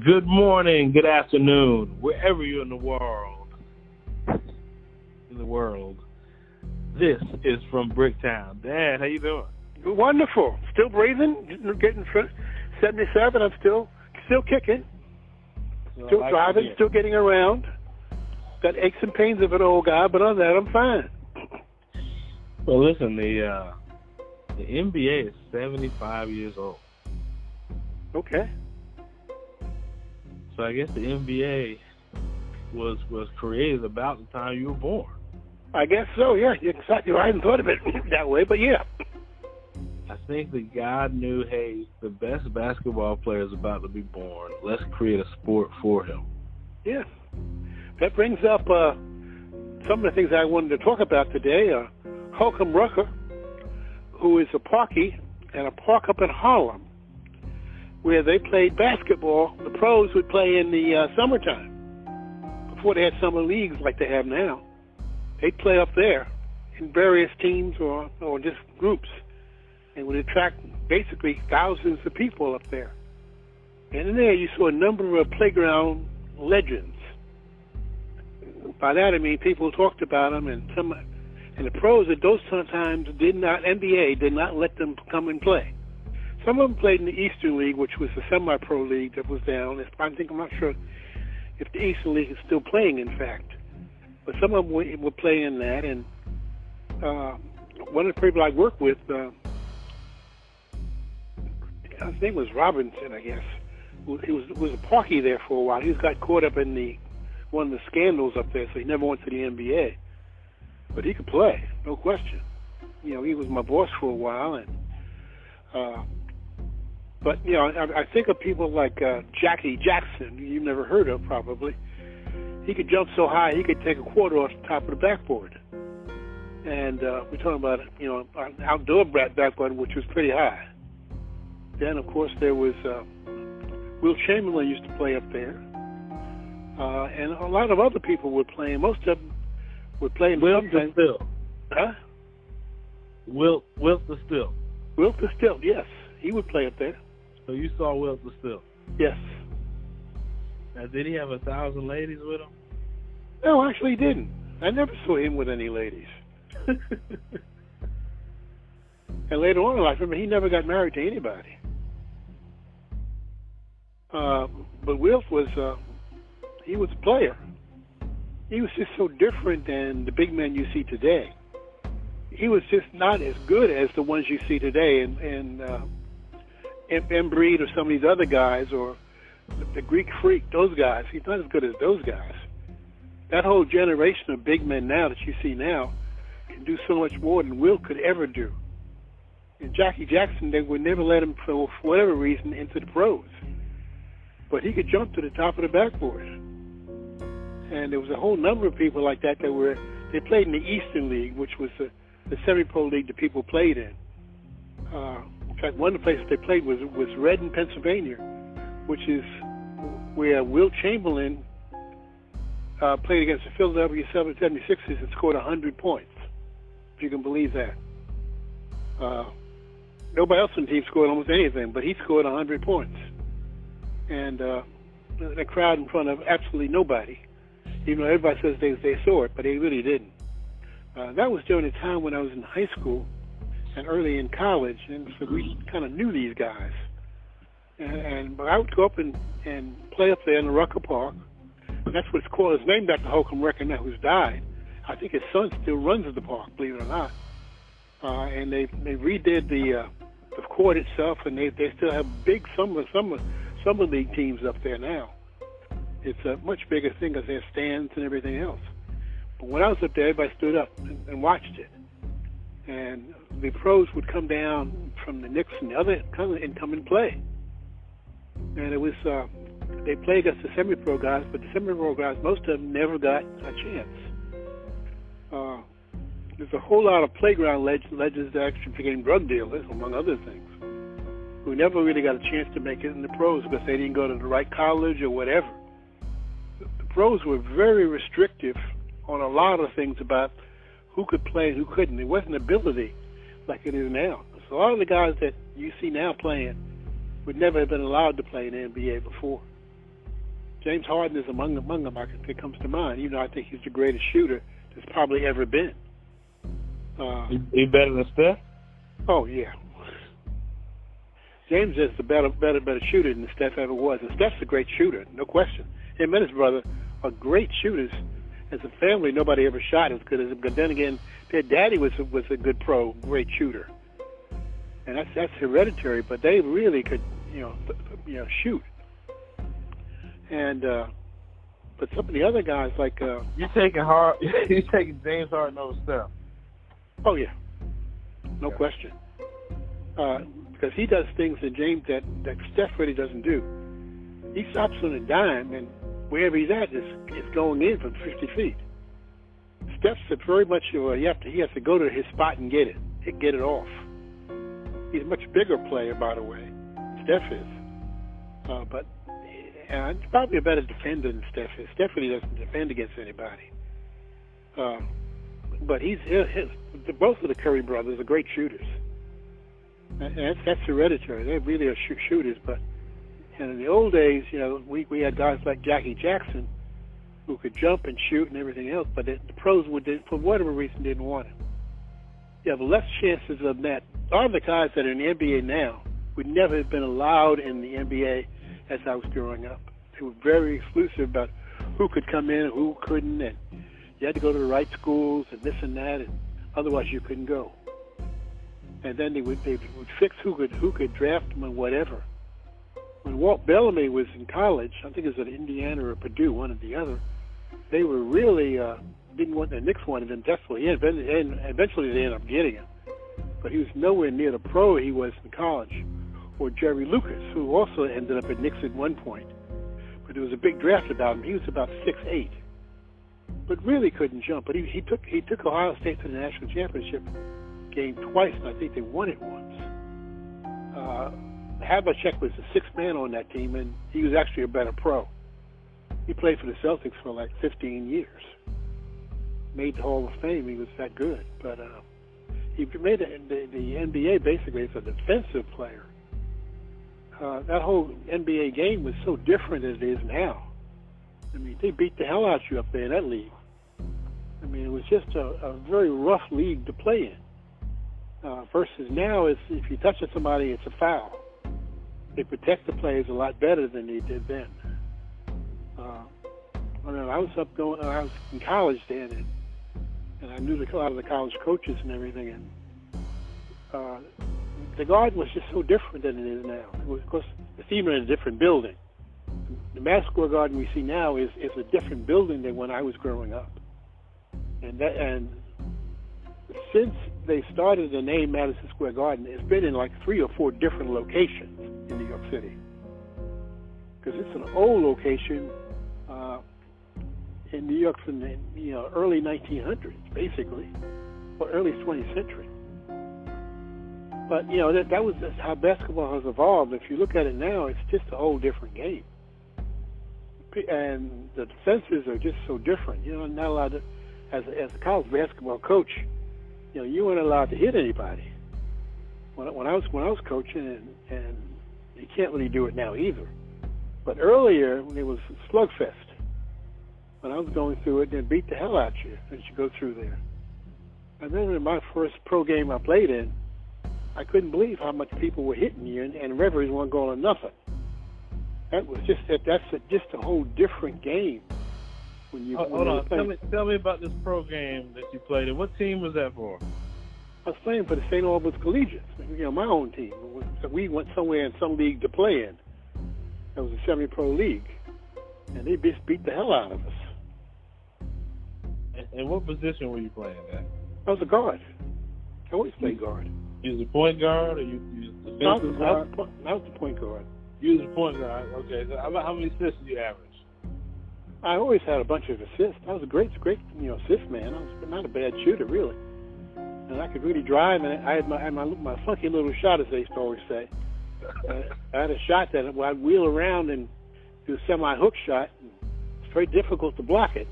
Good morning, good afternoon, wherever you're in the world. In the world. This is from Bricktown. Dad, how you doing? Wonderful. Still breathing, getting 77. I'm still still kicking. Still like driving, still getting around. Got aches and pains of an old guy, but other than that, I'm fine. Well, listen, the uh, the NBA is 75 years old. Okay. So I guess the NBA was was created about the time you were born. I guess so. Yeah, exactly. I hadn't thought of it that way, but yeah. I think that God knew, hey, the best basketball player is about to be born. Let's create a sport for him. Yeah. That brings up uh, some of the things I wanted to talk about today. Uh, Holcomb Rucker, who is a parkie and a park up in Harlem, where they played basketball. The pros would play in the uh, summertime before they had summer leagues like they have now. They'd play up there in various teams or, or just groups and would attract basically thousands of people up there. And in there you saw a number of playground legends. By that I mean people talked about them and some and the pros at those times did not NBA did not let them come and play. Some of them played in the Eastern League, which was the semi-pro league that was down. I think I'm not sure if the Eastern League is still playing, in fact, but some of them were, were playing in that. And uh, one of the people I worked with, uh, his name was Robinson, I guess. He was was a parky there for a while. He got caught up in the one of the scandals up there, so he never went to the NBA. But he could play, no question. You know, he was my boss for a while, and uh, but you know, I, I think of people like uh, Jackie Jackson. You've never heard of, probably. He could jump so high he could take a quarter off the top of the backboard. And uh, we're talking about you know an outdoor backboard, which was pretty high. Then of course there was uh, Wilt Chamberlain used to play up there, uh, and a lot of other people were playing. Most of them were playing. Wilt the Stilt. Huh? Wilt Wilt the Stilt. Wilt the Stilt. Yes, he would play up there. So you saw Wilt still? Yes. Now, did he have a thousand ladies with him? No, actually, he didn't. I never saw him with any ladies. and later on in life, remember, he never got married to anybody. Uh, but Wilt was, uh, he was a player. He was just so different than the big men you see today. He was just not as good as the ones you see today. And, and uh, Embiid or some of these other guys or the Greek Freak, those guys. He's not as good as those guys. That whole generation of big men now that you see now can do so much more than Will could ever do. And Jackie Jackson, they would never let him, for whatever reason, into the pros. But he could jump to the top of the backboard. And there was a whole number of people like that that were, they played in the Eastern League, which was the, the semi-pro league that people played in. Uh, fact, one of the places they played was was Reading, Pennsylvania, which is where Wilt Chamberlain uh, played against the Philadelphia 76ers and scored 100 points, if you can believe that. Uh, nobody else on the team scored almost anything, but he scored 100 points. And uh, the crowd in front of absolutely nobody, even though everybody says they, they saw it, but they really didn't. Uh, that was during a time when I was in high school and early in college, and so we kind of knew these guys. And, and but I would go up and and play up there in the Rucker Park. And that's what it's called. It's named after Holcomb Rucker now, who's died. I think his son still runs the park, believe it or not. Uh, and they they redid the uh, the court itself, and they they still have big summer summer summer league teams up there now. It's a much bigger thing because they have stands and everything else. But when I was up there, everybody stood up and, and watched it. And the pros would come down from the Knicks and the other come and come and play. And it was uh, they played against the semi-pro guys, but the semi-pro guys, most of them never got a chance. Uh, there's a whole lot of playground legends, legends that actually became drug dealers, among other things, who never really got a chance to make it in the pros because they didn't go to the right college or whatever. The pros were very restrictive on a lot of things about who could play and who couldn't. It wasn't ability like it is now. So a lot of the guys that you see now playing would never have been allowed to play in the NBA before. James Harden is among among them. I think it comes to mind. You know, I think he's the greatest shooter that's probably ever been. Uh, he, he better than Steph? Oh yeah. James is the better, better, better shooter than Steph ever was, and Steph's a great shooter, no question. Him and his brother are great shooters. As a family, nobody ever shot as good as him. But then again, their daddy was a, was a good pro, great shooter, and that's that's hereditary. But they really could, you know, you know, shoot. And uh, but some of the other guys, like uh, you're taking hard, you're taking James Harden over Steph. Oh yeah, no yeah. question. Uh, because he does things that James that that Steph really doesn't do. He stops on a dime, and wherever he's at is is going in from 50 feet. Steph's very much well, you have to he has to go to his spot and get it, get it off. He's a much bigger player, by the way. Steph is, uh, but and he's probably a better defender than Steph is. Steph really doesn't defend against anybody. Uh, but he's his, the, both of the Curry brothers are great shooters. And that's, that's hereditary. They really are sh- shooters. But in the old days, you know, we we had guys like Jackie Jackson who could jump and shoot and everything else, but the, the pros would, for whatever reason, didn't want him. You have less chances of that. All the guys that are in the NBA now would never have been allowed in the NBA as I was growing up. They were very exclusive about who could come in, and who couldn't, and you had to go to the right schools and this and that, and otherwise you couldn't go. And then they would they would fix who could who could draft them and whatever. When Walt Bellamy was in college, I think it was at Indiana or Purdue, one or the other, they were really uh, didn't want the Knicks wanted him desperately, and eventually they ended up getting him. But he was nowhere near the pro he was in college or Jerry Lucas, who also ended up at Knicks at one point. But there was a big draft about him. He was about six eight, but really couldn't jump. But he, he took he took Ohio State to the national championship game twice, and I think they won it once. Uh, Havlicek was the sixth man on that team, and he was actually a better pro. He played for the Celtics for like 15 years. Made the Hall of Fame. He was that good, but uh, he made the, the, the NBA basically as a defensive player uh, that whole NBA game was so different as it is now. I mean, they beat the hell out of you up there in that league. I mean, it was just a, a very rough league to play in. Uh, versus now, it's, if you touch somebody, it's a foul. They protect the players a lot better than they did then. Uh, I mean, I was up going, I was in college then, and, and I knew the, a lot of the college coaches and everything, and uh, the garden was just so different than it is now. It was, of course, it's even in a different building. The Madison Garden we see now is, is a different building than when I was growing up. And that, and since they started the name Madison Square Garden, it's been in like three or four different locations in New York City. Because it's an old location uh, in New York from the you know early 1900s, basically, or early 20th century. But you know that that was just how basketball has evolved. If you look at it now, it's just a whole different game, and the defenses are just so different. You know, not allowed to, as as a college basketball coach, you know, you weren't allowed to hit anybody. When, when I was when I was coaching, and and you can't really do it now either. But earlier, when it was slugfest. When I was going through it, they'd beat the hell out of you as you go through there. And then in my first pro game I played in, I couldn't believe how much people were hitting you, and, and referees weren't going to nothing. That was just that. That's a, just a whole different game. When you oh, when hold on, tell me tell me about this pro game that you played. And what team was that for? I was playing for the St. Albans Collegians. You know, my own team. We went somewhere in some league to play in. It was a semi-pro league, and they just beat the hell out of us. And, and what position were you playing at? I was a guard. I always played guard. You was a point guard, or you, you was defensive guard? I was the point guard. You was a point guard. Okay. So how, how many assists did you average? I always had a bunch of assists. I was a great, great, you know, assist man. I was not a bad shooter, really. And I could really drive, and I had my, I had my, my funky little shot, as they used to always say. uh, I had a shot that I'd wheel around and do a semi-hook shot. And it's very difficult to block it.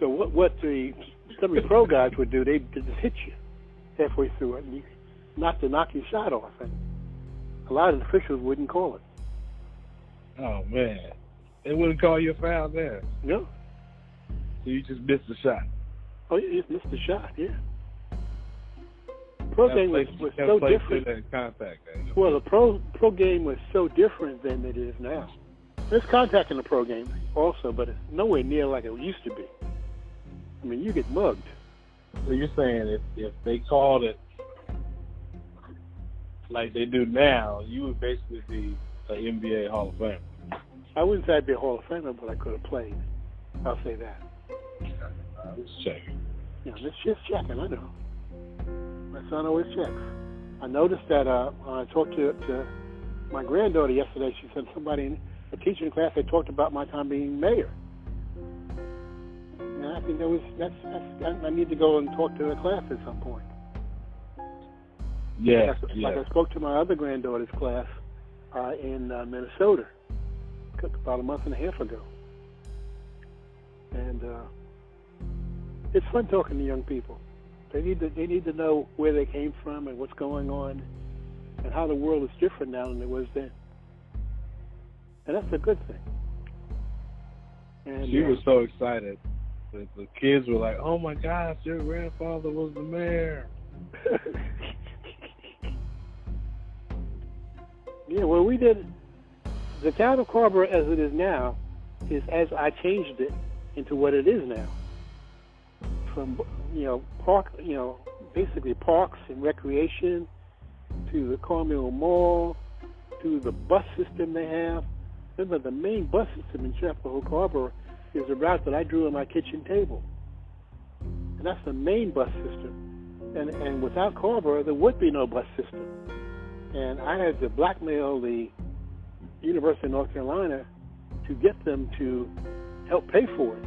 So what what the some of the pro guys would do, they'd just hit you halfway through it, and you not to knock your shot off. And a lot of the officials wouldn't call it. Oh man! They wouldn't call you a foul there. No. So you just missed the shot. Oh, you just missed the shot. Yeah. Pro game was, was so different. Contact, well, the pro pro game was so different than it is now. There's contact in the pro game also, but it's nowhere near like it used to be. I mean, you get mugged. So you're saying if if they called it like they do now, you would basically be an NBA Hall of Famer. I wouldn't say I'd be a Hall of Famer, but I could have played. I'll say that. I was checking. Yeah, let's just checking. I know. My son always checks. I noticed that uh, when I talked to, to my granddaughter yesterday. She said somebody in a teacher in class had talked about my time being mayor. And I think that was that's, that's I need to go and talk to the class at some point. Yeah, like I, yeah. like I spoke to my other granddaughter's class uh, in uh, Minnesota about a month and a half ago, and uh, it's fun talking to young people. They need to they need to know where they came from and what's going on, and how the world is different now than it was then. And that's a good thing. And, she uh, was so excited. The, the kids were like, "Oh my gosh, your grandfather was the mayor." yeah, well, we did. The town of Carrboro, as it is now, is as I changed it into what it is now. From you know park, you know, basically parks and recreation, to the Carr Mill Mall, to the bus system they have. Remember, the main bus system in Chapel Hill Carrboro is the route that I drew on my kitchen table, and that's the main bus system. And and without Carrboro, there would be no bus system. And I had to blackmail the University of North Carolina to get them to help pay for it.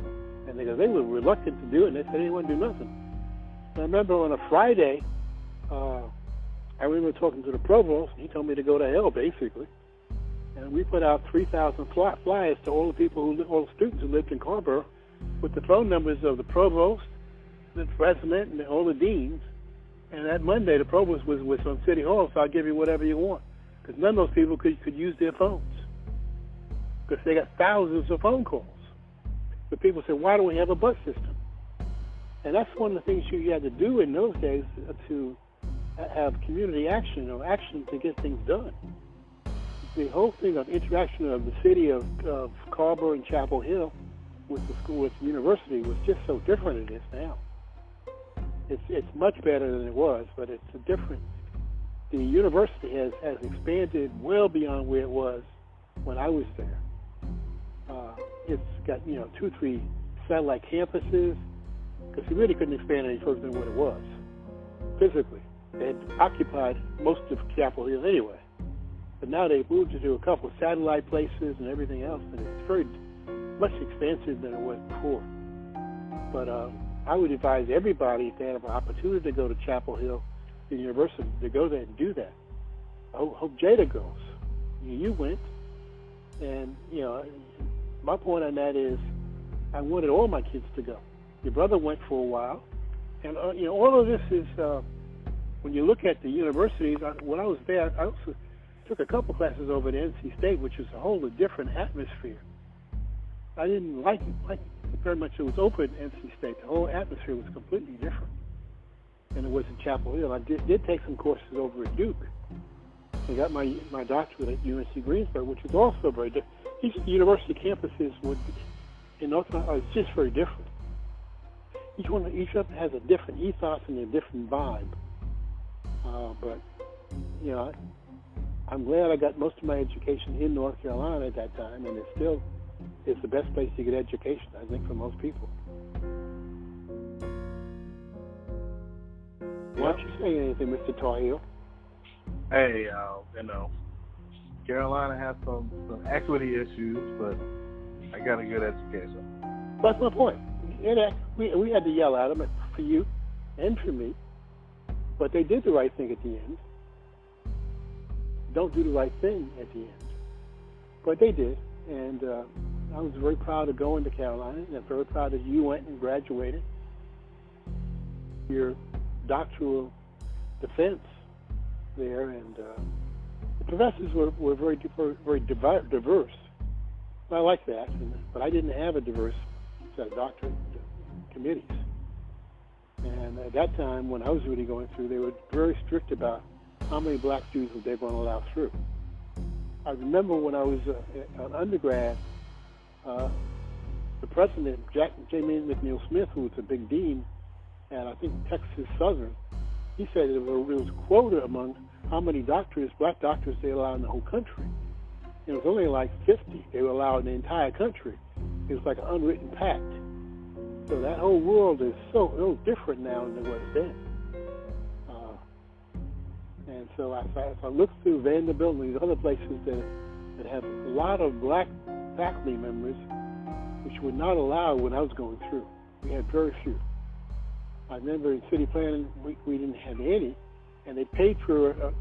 And because they were reluctant to do it, and they said they wouldn't do nothing. And I remember on a Friday, uh, I remember talking to the provost, and he told me to go to hell, basically. And we put out 3,000 fly- flyers to all the people who, all the students who lived in Carrboro, with the phone numbers of the provost, the president, and all the deans. And that Monday, the provost was, was on City Hall, so I'll give you whatever you want. Because none of those people could, could use their phones. Because they got thousands of phone calls. But people said, why don't we have a bus system? And that's one of the things you had to do in those days to have community action or action to get things done. The whole thing of interaction of the city of, of Carrboro and Chapel Hill with the school, with the university, was just so different than it is now. It's it's much better than it was, but it's a different. The university has has expanded well beyond where it was when I was there. Uh, it's got you know two, three satellite campuses because we really couldn't expand any further than what it was physically. Had occupied most of Chapel Hill anyway, but now they've moved to a couple of satellite places and everything else, and it's very much expansive than it was before. But uh, I would advise everybody if they have an opportunity to go to Chapel Hill The university to go there and do that. I hope, hope Jada goes. You went, and you know, my point on that is, I wanted all my kids to go. Your brother went for a while, and uh, you know, all of this is uh, when you look at the universities. I, when I was there, I also took a couple classes over at NC State, which is a whole different atmosphere. I didn't like it, like very much. It was open at NC State. The whole atmosphere was completely different than it was in Chapel Hill. I did, did take some courses over at Duke. I got my my doctorate at UNC Greensboro, which is also very different. Each university campuses would in North Carolina is just very different. Each one, each of them has a different ethos and a different vibe. Uh, but you know, I'm glad I got most of my education in North Carolina at that time, and it still is the best place to get education, I think, for most people. Why don't you say anything, Mr. Tar Heel? Hey, uh, you know, Carolina has some some equity issues, but I got a good education. That's my point. We we had to yell at them for you and for me, but they did the right thing at the end. Don't do the right thing at the end, but they did, and uh, I was very proud of going to Carolina, and I'm very proud that you went and graduated your doctoral defense there, and uh, the professors were, were very very, diverse. I like that, but I didn't have a diverse set of doctorate committees. And at that time, when I was really going through, they were very strict about how many black students they were going to allow through. I remember when I was uh, an undergrad, uh, the president, Jack Jamie McNeil Smith, who was a big dean at I think Texas Southern, he said there was a quota among how many doctors, black doctors, they allowed in the whole country. It was only like 50 they were allowed in the entire country. It was like an unwritten pact. So that whole world is so, so different now than it was then. Uh, and so I, if I look through Vanderbilt and these other places that, that have a lot of black faculty members, which were not allowed when I was going through, we had very few. I remember in city planning, we, we didn't have any, and they paid for a,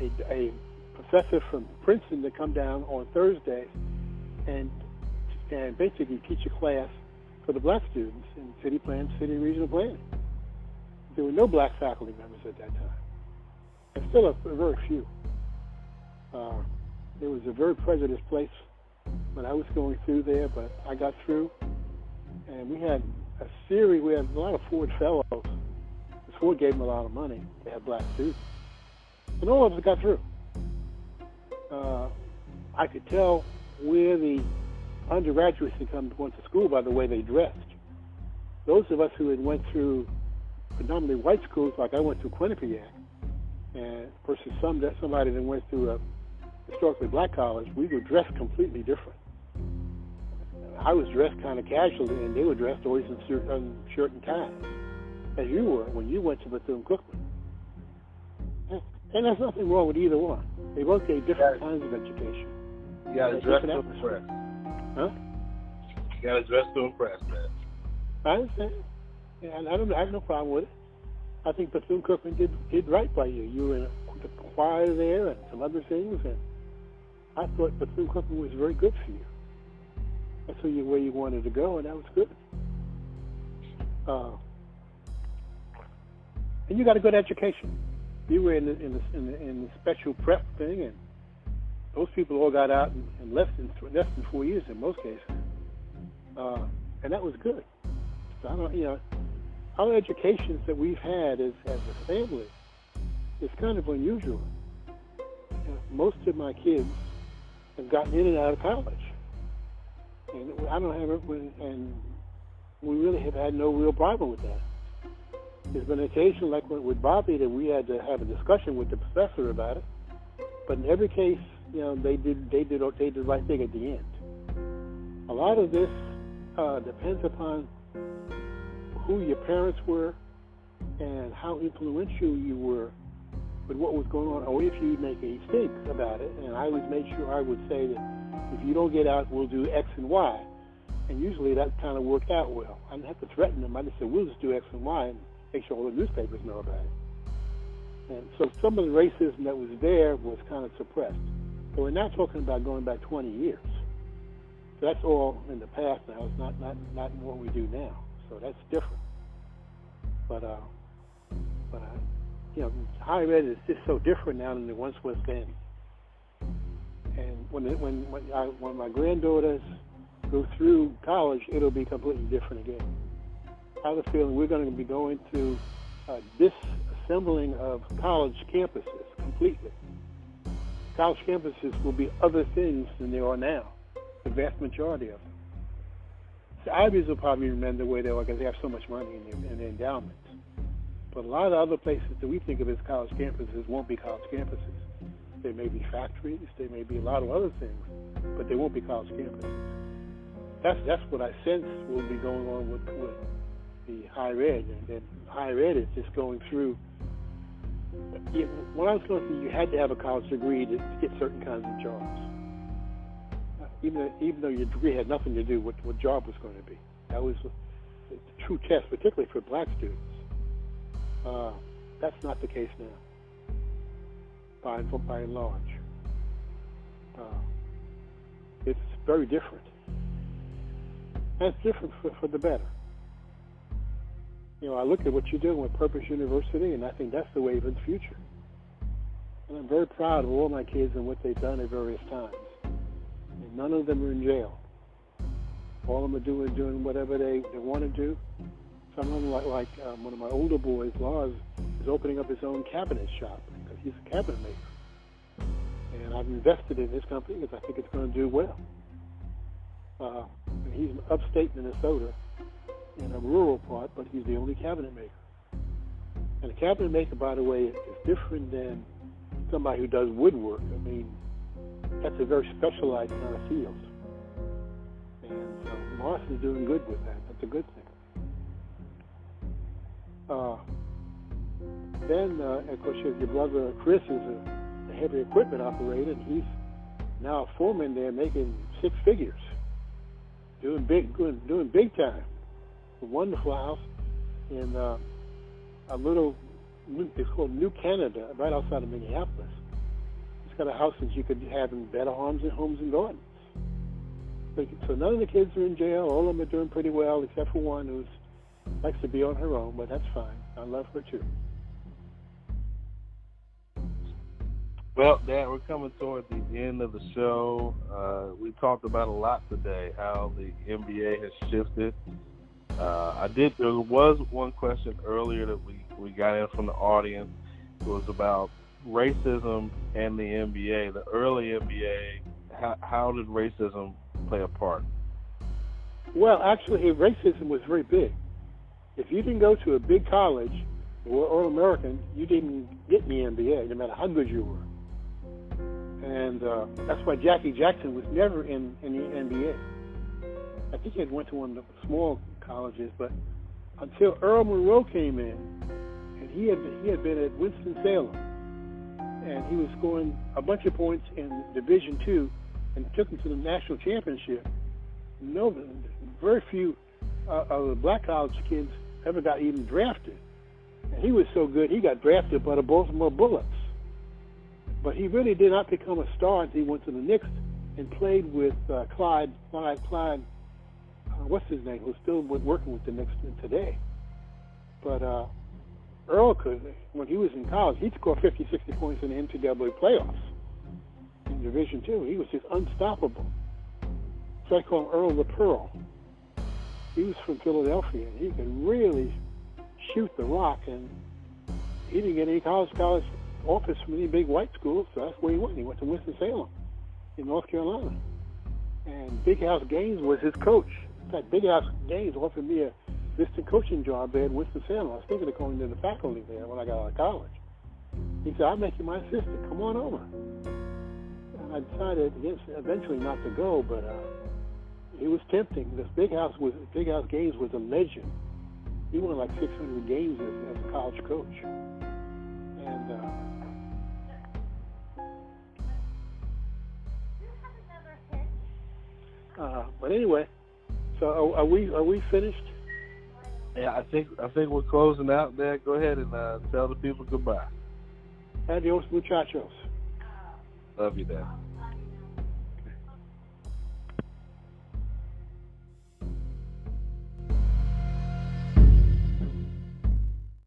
a, a professor from Princeton to come down on Thursdays and and basically teach a class for the black students in city plan, city regional planning. There were no black faculty members at that time, and still a, a very few. Uh, it was a very prejudiced place when I was going through there, but I got through, and we had a series. We had a lot of Ford fellows. Ford gave them a lot of money. They had black students, and all of us got through. Uh, I could tell where the undergraduates had come went to school by the way they dressed. Those of us who had went through predominantly white schools, like I went through Quinnipiac, and versus some somebody that went through a historically black college, we were dressed completely different. I was dressed kind of casually, and they were dressed always in shirt, in shirt and tie, as you were when you went to Bethune Cookman. And there's nothing wrong with either one. They both gave different kinds of education. You got to dress to impress. Huh? You got to dress to impress, man. I understand. Yeah, I don't. I have no problem with it. I think Bethune Cookman did did right by you. You were in the choir there and some other things, and I thought Bethune Cookman was very good for you. That's where you where you wanted to go, and that was good. Uh, and you got a good education you were in the, in the in the in the special prep thing, and those people all got out in, in less than less than four years in most cases, uh, and that was good. So I don't, you know, our educations that we've had as as a family is kind of unusual. You know, most of my kids have gotten in and out of college, and I don't have it, and we really have had no real problem with that. There's been occasion, like with Bobby, that we had to have a discussion with the professor about it. But in every case, you know, they did they did they did the right thing at the end. A lot of this uh, depends upon who your parents were and how influential you were with what was going on, or if you make a think about it. And I always made sure I would say that if you don't get out, we'll do X and Y. And usually that kind of worked out well. I didn't have to threaten them. I just said, we'll just do X and Y. And make sure all the newspapers know about it. And so some of the racism that was there was kind of suppressed. So we're not talking about going back 20 years. So that's all in the past now. It's not not not what we do now. So that's different. But uh, but uh, you know, higher ed is just so different now than it once was then. And when it, when when, I, when my granddaughters go through college, it'll be completely different again. I have a feeling we're going to be going to uh, disassembling of college campuses completely. College campuses will be other things than they are now, the vast majority of them. The Ivies will probably remain the way they are because they have so much money in their, in their endowments. But a lot of other places that we think of as college campuses won't be college campuses. They may be factories, they may be a lot of other things, but they won't be college campuses. That's that's what I sense will be going on with, with the higher ed, and then higher ed is just going through. When I was going through, you had to have a college degree to get certain kinds of jobs. Even even though your degree had nothing to do with what job was going to be, that was the true test, particularly for black students. Uh, that's not the case now, by by and large. Uh, it's very different. That's different for, for the better you know, I look at what you're doing with Purpose University, and I think that's the wave of the future. And I'm very proud of all my kids and what they've done at various times. And none of them are in jail. All of them are doing doing whatever they, they want to do. Some of them, like, like um, one of my older boys, Lars, is opening up his own cabinet shop because he's a cabinet maker. And I've invested in his company because I think it's going to do well. Uh, and he's upstate Minnesota in a rural part, but he's the only cabinet maker. And a cabinet maker, by the way, is different than somebody who does woodwork. I mean, that's a very specialized kind of field. And so Moss is doing good with that. That's a good thing. Uh, then, uh, of course, your brother Chris is a, heavy equipment operator, and he's now a foreman there making six figures, doing big, doing, doing big time. A wonderful house in uh, a little, it's called New Canada, right outside of Minneapolis. It's got a house that you could have in better homes and homes and gardens. So none of the kids are in jail. All of them are doing pretty well, except for one who likes to be on her own, but that's fine. I love her too. Well, Dad, we're coming toward the end of the show. Uh, we talked about a lot today, how the NBA has shifted. Uh, I did. There was one question earlier that we, we got in from the audience. It was about racism and the NBA. The early NBA, how, how did racism play a part? Well, actually, racism was very big. If you didn't go to a big college or All American, you didn't get the NBA, no matter how good you were and uh, that's why Jackie Jackson was never in, in the NBA. I think he had went to one of the small colleges, but until Earl Monroe came in, and he had he had been at Winston Salem, and he was scoring a bunch of points in Division Two, and took him to the national championship. No, very few uh, of the black college kids ever got even drafted, and he was so good he got drafted by the Baltimore Bullets. But he really did not become a star until he went to the Knicks and played with uh, Clyde, Clyde, Clyde, uh, what's his name, who's still working with the Knicks today. But uh, Earl could, when he was in college, he'd score 50, 60 points in the NCAA playoffs in Division Two. He was just unstoppable. So I call him Earl the Pearl. He was from Philadelphia, and he could really shoot the rock, and he didn't get any college college office from any big white schools, so that's where he went. He went to Winston-Salem in North Carolina. And Big House Gaines was his coach. In fact, Big House Gaines offered me a assistant coaching job there at Winston-Salem. I was thinking of going to the faculty there when I got out of college. He said, I'll make you my assistant. Come on over. And I decided against, eventually not to go, but uh, it was tempting. This Big House was Big House Gaines was a legend. He won like 600 games as, as a college coach. And uh, Uh, but anyway, so are, are, we are we finished? Yeah, I think I think we're closing out there. Go ahead and uh, tell the people goodbye. Adios, muchachos. Love you, Dad.